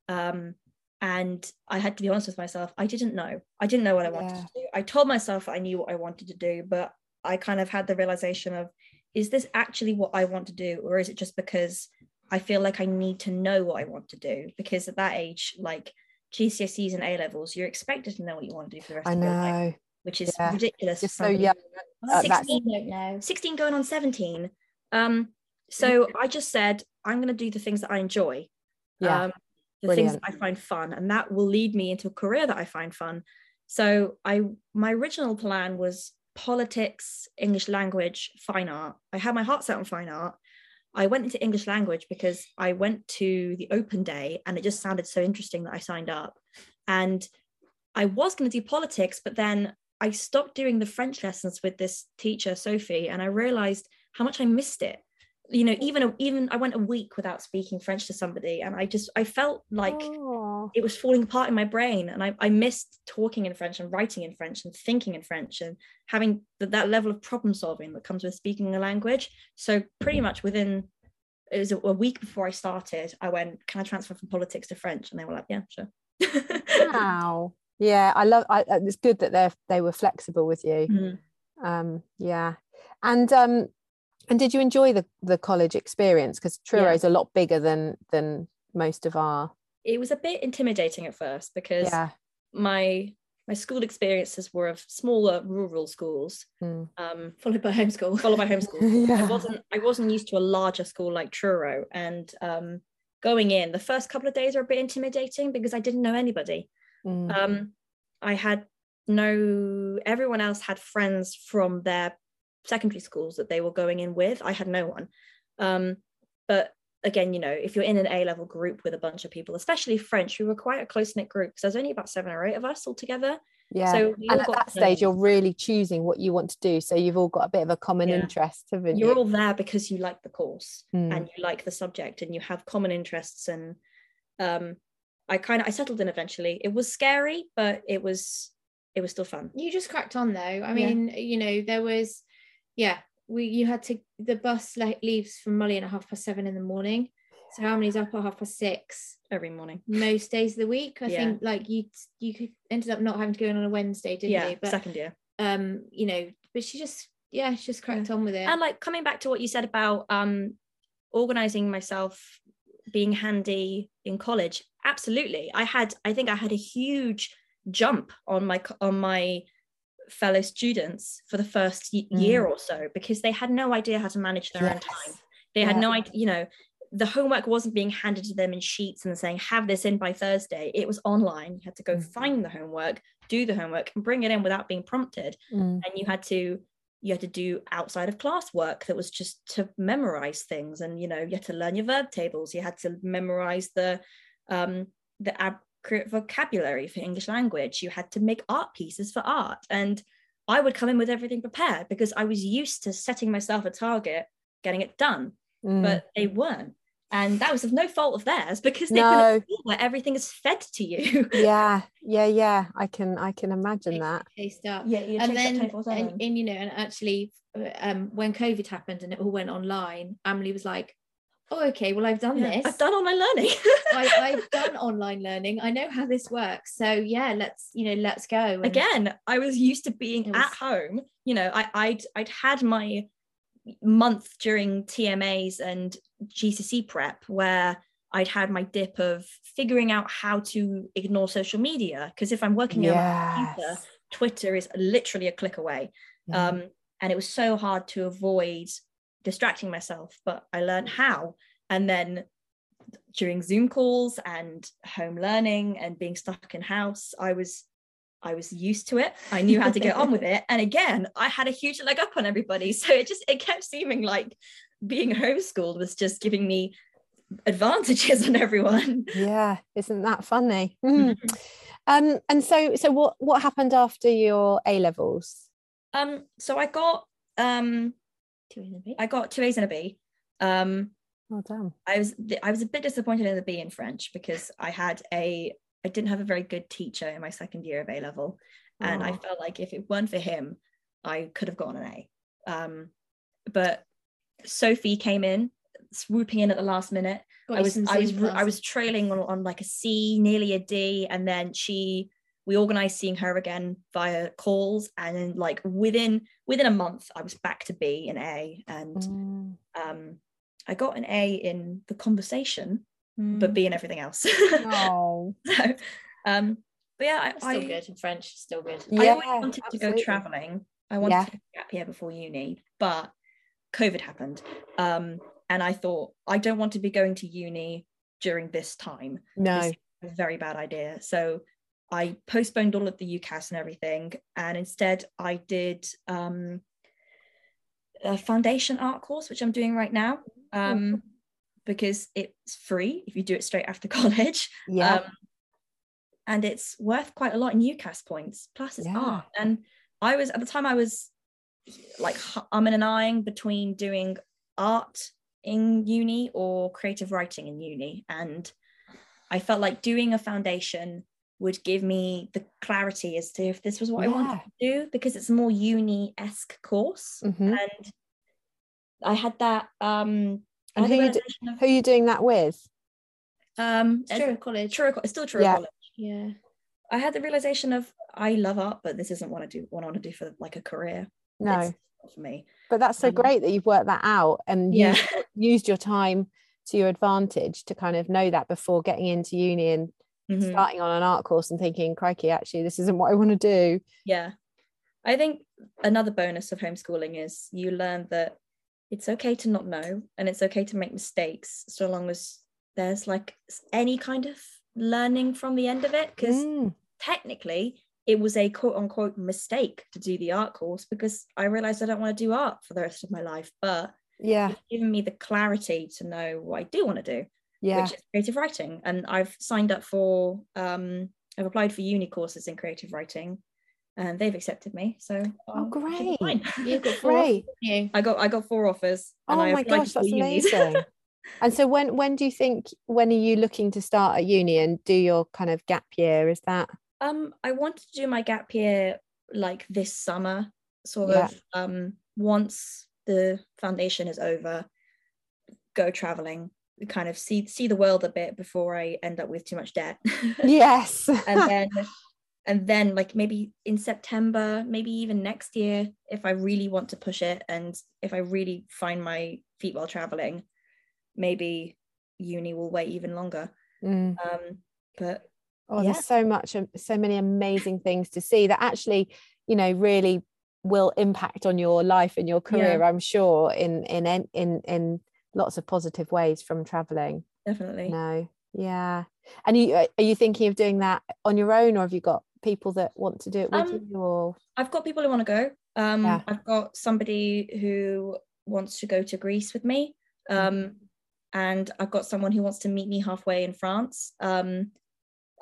um, and I had to be honest with myself. I didn't know. I didn't know what I wanted Yeah. to do. I told myself I knew what I wanted to do, but I kind of had the realization of, is this actually what I want to do, or is it just because I feel like I need to know what I want to do? Because at that age, like GCSEs and A levels, you're expected to know what you want to do for the rest I of your life, know which is Yeah. ridiculous. just so young. 16 don't 16 going on 17 um so I just said, I'm going to do the things that I enjoy. Yeah. Um, the things that I find fun, and that will lead me into a career that I find fun. So I my original plan was politics, English language, fine art. I had my heart set on fine art. I went into English language because I went to the open day and it just sounded so interesting that I signed up. And I was going to do politics, but then I stopped doing the French lessons with this teacher, Sophie, and I realized how much I missed it you know even even i went a week without speaking french to somebody and i just i felt like oh. it was falling apart in my brain and I, I missed talking in french and writing in french and thinking in french and having the, that level of problem solving that comes with speaking a language. So pretty much within it was a, a week before i started i went can i transfer from politics to french? And they were like yeah sure. Wow. Yeah i love I, it's good that they they were flexible with you. Mm. um yeah. And um and did you enjoy the the college experience? Because Truro yeah. is a lot bigger than than most of our. It was a bit intimidating at first because yeah. my my school experiences were of smaller rural schools, mm. um, followed by homeschool. [LAUGHS] Followed by homeschool. [LAUGHS] yeah. I wasn't I wasn't used to a larger school like Truro, and um, going in the first couple of days were a bit intimidating because I didn't know anybody. Mm. Um, I had no everyone else had friends from their secondary schools that they were going in with. I had no one. Um, but again, you know, if you're in an A level group with a bunch of people, especially French, we were quite a close knit group because there's only about seven or eight of us all together. Yeah. So and at that stage, you're really choosing what you want to do. So you've all got a bit of a common yeah. interest, haven't you're you? all there because you like the course mm. and you like the subject and you have common interests. And um, I kind of I settled in eventually. It was scary, but it was it was still fun. You just cracked on though. I mean, yeah. you know, there was yeah, we you had to the bus like leaves from Mullion at half past seven in the morning. So how many's up at half past six every morning? Most days of the week. I yeah. think like you you could ended up not having to go in on a Wednesday, didn't yeah, you? But second year. Um, you know, but she just yeah, she just cracked yeah. on with it. And like coming back to what you said about um organizing myself being handy in college absolutely i had i think i had a huge jump on my on my fellow students for the first y- mm. year or so because they had no idea how to manage their yes. own time. They yeah. had no idea, you know, the homework wasn't being handed to them in sheets and saying, have this in by Thursday. It was online. You had to go mm. find the homework, do the homework, and bring it in without being prompted. Mm. And you had to you had to do outside of class work that was just to memorize things and you know you had to learn your verb tables you had to memorize the um the ab- vocabulary for English language. You had to make art pieces for art. And I would come in with everything prepared because I was used to setting myself a target, getting it done, mm. but they weren't. And that was of no fault of theirs [LAUGHS] because they no. can where everything is fed to you. [LAUGHS] yeah, yeah, yeah. I can, I can imagine that. Taste up. Yeah, and then, and, and, you know, and actually, um, when COVID happened and it all went online, Emily was like, oh, okay, well, I've done yeah, this. I've done online learning. [LAUGHS] I, have [LAUGHS] done online learning. I know how this works. So yeah, let's, you know, let's go. And Again, I was used to being was... at home. You know, I, I'd I'd had my month during TMAs and GCSE prep where I'd had my dip of figuring out how to ignore social media. Because if I'm working yes. on my computer, Twitter is literally a click away. Mm. Um, and it was so hard to avoid distracting myself, but I learned how. And then during Zoom calls and home learning and being stuck in house, I was I was used to it. I knew how to get on with [LAUGHS] it. And again, I had a huge leg up on everybody. So it just it kept seeming like being homeschooled was just giving me advantages on everyone. Yeah, isn't that funny? Mm. [LAUGHS] um, and so so what what happened after your A levels? Um, so I got um two A's and a B. I got two A's and a B. Um, oh damn! I was I was a bit disappointed in the B in French because I had a I didn't have a very good teacher in my second year of A level, and oh. I felt like if it weren't for him, I could have gotten an A. Um, but Sophie came in, swooping in at the last minute. Got I was I was I was trailing on, on like a C, nearly a D, and then she we organized seeing her again via calls and then like within within a month i was back to b and a and mm. um i got an a in the conversation mm. but b in everything else oh [LAUGHS] so um but yeah I, still I, good in french still good yeah, i always wanted absolutely. to go traveling i wanted yeah. to gap year before uni but covid happened um and I thought I don't want to be going to uni during this time. No. This is a very bad idea. So I postponed all of the UCAS and everything, and instead I did um, a foundation art course, which I'm doing right now, um, because it's free if you do it straight after [LAUGHS] college. Yeah. Um, and it's worth quite a lot in UCAS points. Plus, it's Yeah. art. And I was at the time I was like I'm in an eyeing between doing art in uni or creative writing in uni, and I felt like doing a foundation would give me the clarity as to if this was what I wanted to do because it's a more uni esque course, Mhm. and I had that. Um, And who you, do, of- who are you doing that with? um, Truro College. Truro, still Truro Yeah. College. Yeah. I had the realization of I love art, but this isn't what I do what I want to do for like a career. No, It's not for me. but that's so um, great that you've worked that out and Yeah. used, used your time to your advantage to kind of know that before getting into uni and Mhm. starting on an art course and thinking, crikey, actually, this isn't what I want to do. Yeah. I think another bonus of homeschooling is you learn that it's okay to not know and it's okay to make mistakes so long as there's like any kind of learning from the end of it. Because Mm, technically, it was a quote unquote mistake to do the art course because I realized I don't want to do art for the rest of my life. But yeah, it's given me the clarity to know what I do want to do. Yeah. which is creative writing. And I've signed up for, um, I've applied for uni courses in creative writing, and they've accepted me. So Oh, I should great. fine. You've got [LAUGHS] four Great. offers. I got I got four offers. Oh and I my gosh, that's amazing. [LAUGHS] and so when when do you think when are you looking to start at uni and do your kind of gap year? Is that um, I wanted to do my gap year like this summer, sort Yeah. of. Um, once the foundation is over, go traveling, kind of see see the world a bit before I end up with too much debt. [LAUGHS] yes? and [LAUGHS] then and then like maybe in september maybe even next year if i really want to push it and if i really find my feet while traveling maybe uni will wait even longer Mm. um but Oh, Yeah. there's so much, um, so many amazing things to see that actually, you know, really will impact on your life and your career. I'm sure in in in, in lots of positive ways from traveling. definitely No, yeah. And you are you thinking of doing that on your own, or have you got people that want to do it with Um, you? Or i've got people who want to go um Yeah. i've got somebody who wants to go to greece with me Mm. um and i've got someone who wants to meet me halfway in france um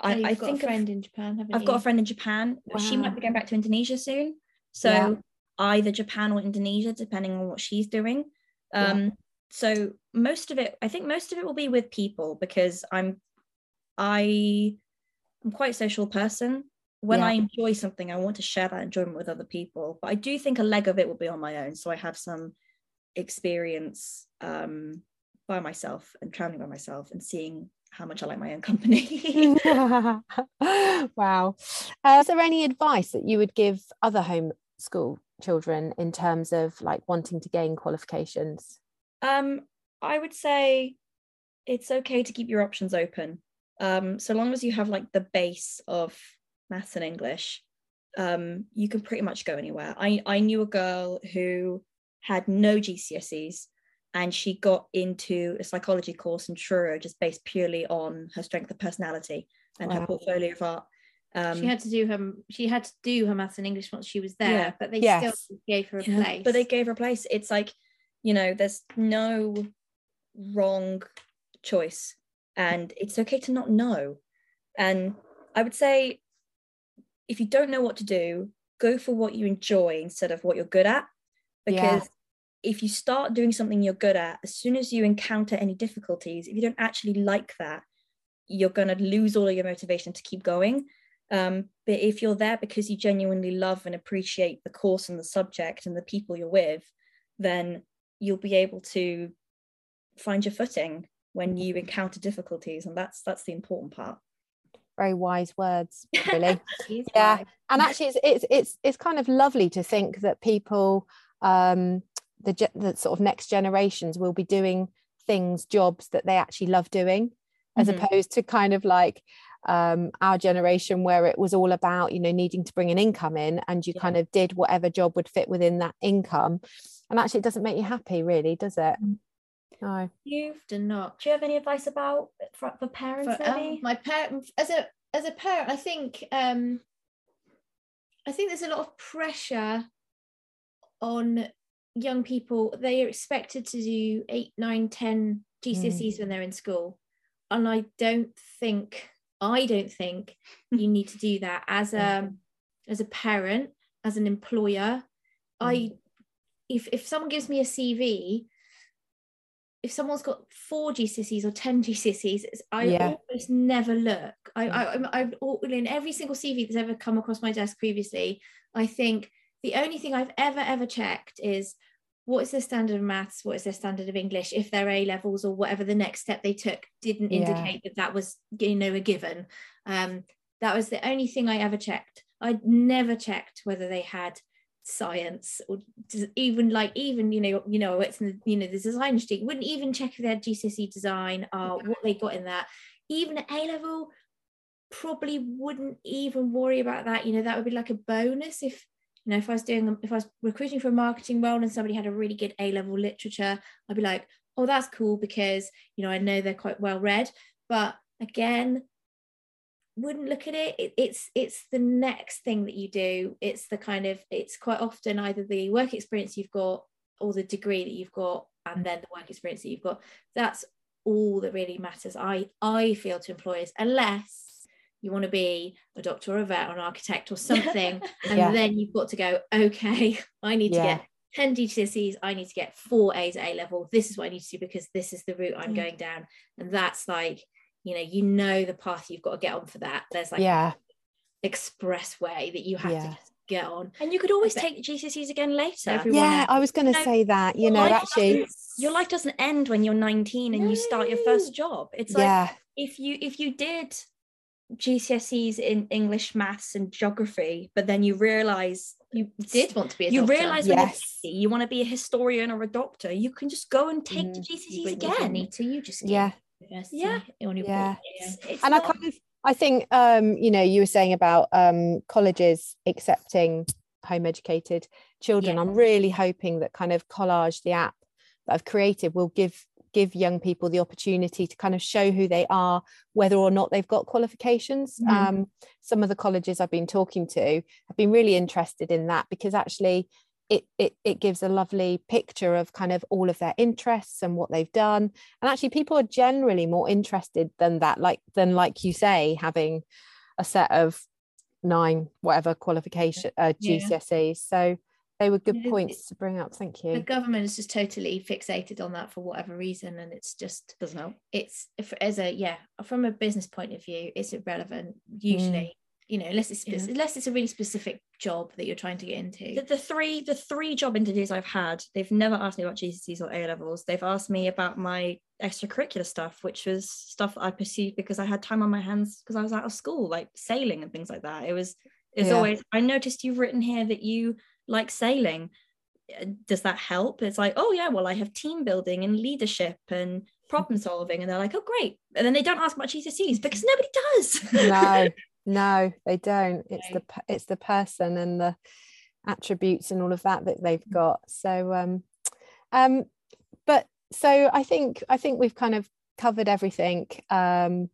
Oh, I, you've I got think a of- friend in Japan, haven't I've you? got a friend in Japan. She might be going back to Indonesia soon. So Yeah. either Japan or Indonesia, depending on what she's doing. Yeah. So most of it, I think most of it will be with people because I'm I I'm quite a social person. When Yeah. I enjoy something, I want to share that enjoyment with other people. But I do think a leg of it will be on my own. So I have some experience um by myself and traveling by myself and seeing how much I like my own company. [LAUGHS] [LAUGHS] wow. Uh, is there any advice that you would give other homeschool children in terms of like wanting to gain qualifications? Um, I would say it's okay to keep your options open. Um, so long as you have like the base of maths and English, um, you can pretty much go anywhere. I, I knew a girl who had no GCSEs and she got into a psychology course in Truro just based purely on her strength of personality and her portfolio of art. Um, she had to do her she had to do her maths and English once she was there, Yeah. but they Yes. still gave her a Yeah, place. But they gave her a place. It's like, you know, there's no wrong choice. And it's okay to not know. And I would say if you don't know what to do, go for what you enjoy instead of what you're good at. Yeah. Because if you start doing something you're good at, as soon as you encounter any difficulties, if you don't actually like that, you're going to lose all of your motivation to keep going. Um, but if you're there because you genuinely love and appreciate the course and the subject and the people you're with, then you'll be able to find your footing when you encounter difficulties, and that's that's the important part. Very wise words, [LAUGHS] really. Yeah. wise. and actually it's it's it's it's kind of lovely to think that people um the, the sort of next generations will be doing things jobs that they actually love doing as Mhm. opposed to kind of like um our generation where it was all about you know needing to bring an income in and you Yeah. kind of did whatever job would fit within that income and actually it doesn't make you happy really does it No. You've done not. do you have any advice about for, for parents For, um, my parent as a as a parent, I think um I think there's a lot of pressure on young people. They are expected to do eight, nine, ten GCSEs when they're in school. And I don't think I don't think [LAUGHS] you need to do that as a as a parent, as an employer. Mm. I if if someone gives me a CV, if someone's got four GCSEs or 10 GCSEs, it's- I Yeah. almost never look. I, mm. I, I'm, I'm all- in every single CV that's ever come across my desk previously, I think the only thing I've ever, ever checked is what is their standard of maths? What is their standard of English? If their A levels or whatever the next step they took didn't Yeah. indicate that that was, you know, a given. Um, that was the only thing I ever checked. I never checked whether they had science or even like even you know you know it's in the, you know the design street wouldn't even check if they had GCSE design or what they got in that even at A level probably wouldn't even worry about that you know that would be like a bonus if you know if I was doing if I was recruiting for a marketing role and somebody had a really good A level literature I'd be like oh that's cool because you know I know they're quite well read. But again wouldn't look at it. it it's it's the next thing that you do. It's the kind of it's quite often either the work experience you've got or the degree that you've got and then the work experience that you've got. That's all that really matters i i feel to employers unless you want to be a doctor or a vet or an architect or [LAUGHS] something and Yeah. then you've got to go okay [LAUGHS] i need Yeah. to get 10 GCSEs, I need to get four A's at A level. This is what I need to do because this is the route I'm going down. And that's like, you know, you know the path you've got to get on for that. There's like yeah. express way that you have Yeah. to just get on. and you could always bet- take the GCSEs again later. Everyone Yeah, else. I was going to No, say that. You know, actually, doesn't- your life doesn't end when you're 19 and you start your first job. It's like yeah, if you if you did GCSEs in English, maths, and geography, but then you realize You did want to be a you doctor. realize Yes. you're 50, you want to be a historian or a doctor, you can just go and take the Mm. GCSEs you, you again. need to, you just Yeah. Yeah. Yeah. portfolio. It's and I kind of I think um, you know, you were saying about um colleges accepting home educated children. Yeah. I'm really hoping that kind of collage, the app that I've created, will give give young people the opportunity to kind of show who they are, whether or not they've got qualifications. Mhm. Um, some of the colleges I've been talking to have been really interested in that because actually it, it it gives a lovely picture of kind of all of their interests and what they've done and actually people are generally more interested than that like than like you say having a set of nine whatever qualification uh, gcse's so they were good Yeah, it- points to bring up thank you. The government is just totally fixated on that for whatever reason, and it's just doesn't help. it's if, as a yeah from a business point of view, it's irrelevant Mm. usually. You know, unless it's Yeah. unless it's a really specific job that you're trying to get into. The, the three the three job interviews I've had, they've never asked me about GCSEs or A levels. They've asked me about my extracurricular stuff, which was stuff I pursued because I had time on my hands because I was out of school, like sailing and things like that. It was it's Yeah. always I noticed you've written here that you like sailing. Uh, Does that help? It's like, oh yeah, well, I have team building and leadership and problem [LAUGHS] solving. And they're like, oh great. And then they don't ask about GCSEs because nobody does. no [LAUGHS] no they don't it's No. the it's the person and the attributes and all of that that they've got so um um but so i think i think we've kind of covered everything um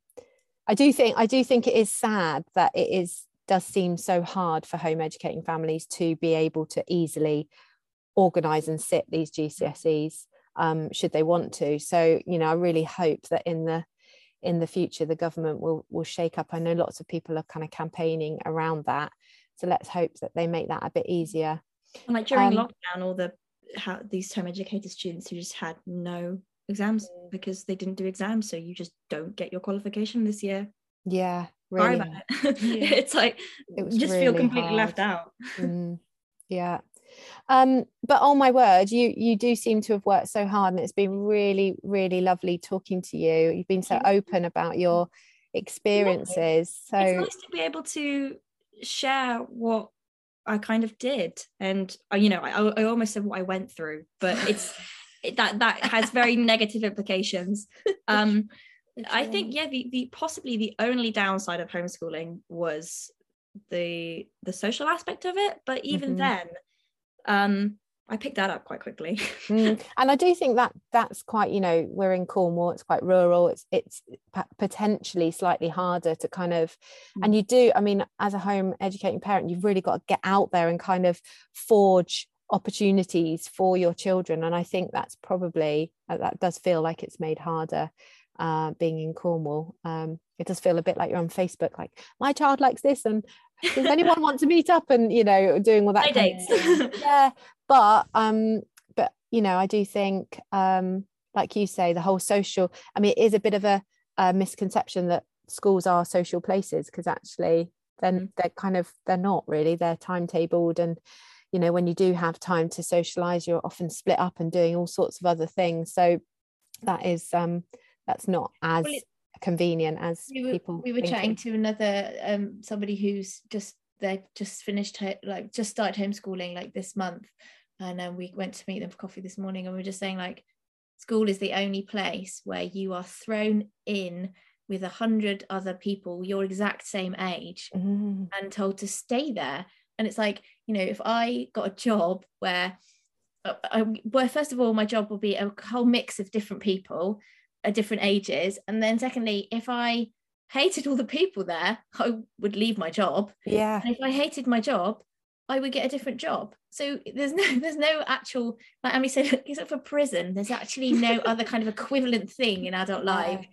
i do think i do think it is sad that it is does seem so hard for home educating families to be able to easily organize and sit these gcse's um should they want to. So you know i really hope that in the in the future the government will will shake up. I know lots of people are kind of campaigning around that. So let's hope that they make that a bit easier. And like during Um, lockdown, all the how these home educated students who just had no exams Mm. because they didn't do exams, so you just don't get your qualification this year. yeah Sorry really about [LAUGHS] it. Yeah. it's like It just feel really completely left out. [LAUGHS] Mm, yeah um but oh my word you you do seem to have worked so hard and it's been really really lovely talking to you you've been so open about your experiences so It's nice to be able to share what I kind of did, and uh, you know, I, I almost said what I went through, but it's [LAUGHS] it, that that has very negative implications. Um, I think yeah, the, the possibly the only downside of homeschooling was the the social aspect of it, but even Mhm. then, um, I picked that up quite quickly. [LAUGHS] mm. And I do think that that's quite, you know, we're in Cornwall, it's quite rural, it's it's potentially slightly harder to kind of, mm. and you do, I mean, as a home educating parent, you've really got to get out there and kind of forge opportunities for your children. And I think that's probably, uh, that does feel like it's made harder uh, being in Cornwall. Um, it does feel a bit like you're on Facebook, like my child likes this, and does anyone want to meet up and you know doing all that dates? [LAUGHS] yeah, but um, but you know, I do think um, like you say, the whole social. I mean, it is a bit of a, a misconception that schools are social places because actually, then mm. they're kind of they're not really. They're timetabled and you know when you do have time to socialize you're often split up and doing all sorts of other things so that is um that's not as well, it, convenient as we were, people we were thinking. chatting to another um somebody who's just they just finished like just started homeschooling like this month and um, we went to meet them for coffee this morning and we are just saying like school is the only place where you are thrown in with a hundred other people your exact same age mm. and told to stay there and it's like you know if i got a job where uh, I, well first of all my job will be a whole mix of different people at different ages. And then secondly if i hated all the people there [LAUGHS] i would leave my job. Yeah. And if i hated my job i would get a different job. So there's [LAUGHS] no there's no actual like Amy said [LAUGHS] except for prison there's actually no other kind of equivalent thing in adult life.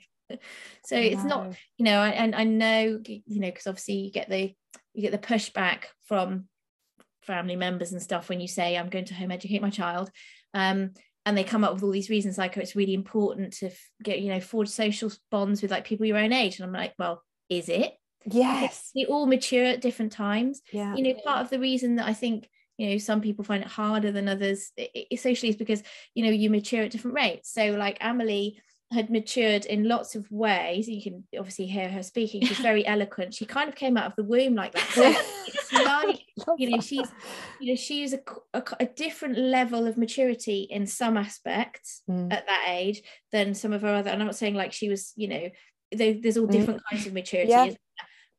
So it's not you know and I, I know you know because obviously you get the you get the pushback from family members and stuff when you say i'm going to home educate my child. Um, and they come up with all these reasons like oh, it's really important to get you know forge social bonds with like people your own age. And i'm like well is it? Yes. we all mature at different times. Yeah. You know part of the reason that i think you know some people find it harder than others socially is because you know you mature at different rates. So like Amelie had matured in lots of ways. You can obviously hear her speaking. She's very [LAUGHS] eloquent. She kind of came out of the womb like that. So [LAUGHS] it's like, you know, she's, you know, she's a, a, a, different level of maturity in some aspects mm. at that age than some of her other. And I'm not saying like she was, you know, there, there's all mm. different mm. kinds of maturity. Yeah.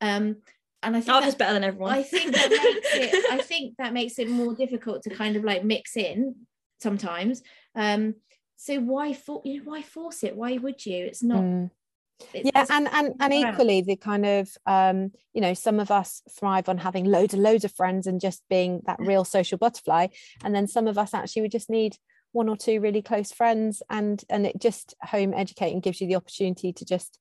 Um, and I think that's better than everyone. I think that makes it. I [LAUGHS] think that makes it more difficult to kind of like mix in sometimes. Um, so why for you know why force it? Why would you? It's not mm. yeah and and and equally the kind of um you know some of us thrive on having loads and loads of friends and just being that real social butterfly. And then some of us actually we just need one or two really close friends and and it just home educating gives you the opportunity to just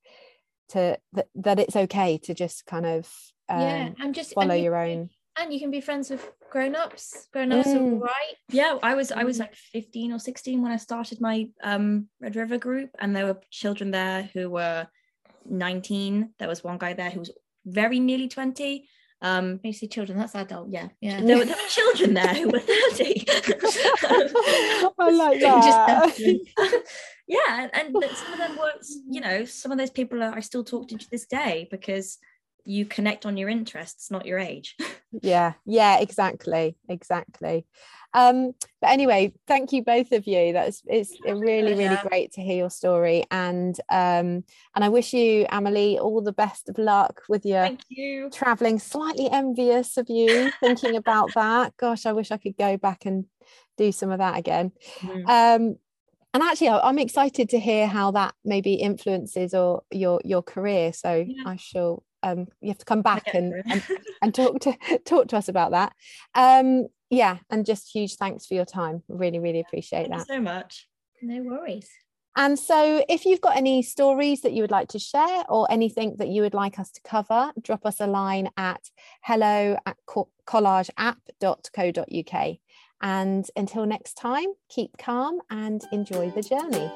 to that, that it's okay to just kind of um, yeah and just follow your own and you can be friends with grown-ups. Grown-ups mm. are right yeah i was i was mm. like 15 or 16 when i started my um red river group and there were children there who were 19 there was one guy there who was very nearly 20 um you see children that's adult. yeah. Yeah. There were, there were children there who were 30 [LAUGHS] i like [LAUGHS] that. [LAUGHS] yeah and, and some of them were you know some of those people are, i still talk to to this day because you connect on your interests not your age. [LAUGHS] Yeah yeah exactly exactly. Um but anyway thank you both of you. That's it's really really great to hear your story. And um and i wish you Amelie all the best of luck with your thank you. traveling. Slightly envious of you [LAUGHS] thinking about that. Gosh i wish i could go back and do some of that again. Mm. um and actually i'm excited to hear how that maybe influences or your your career. So yeah. i shall um, you have to come back and, and, [LAUGHS] and talk to talk to us about that. Um, yeah, and just huge thanks for your time. Really, really appreciate Thank that. so much. No worries. And so, if you've got any stories that you would like to share or anything that you would like us to cover, drop us a line at hello at collageapp.co.uk. And until next time, keep calm and enjoy the journey.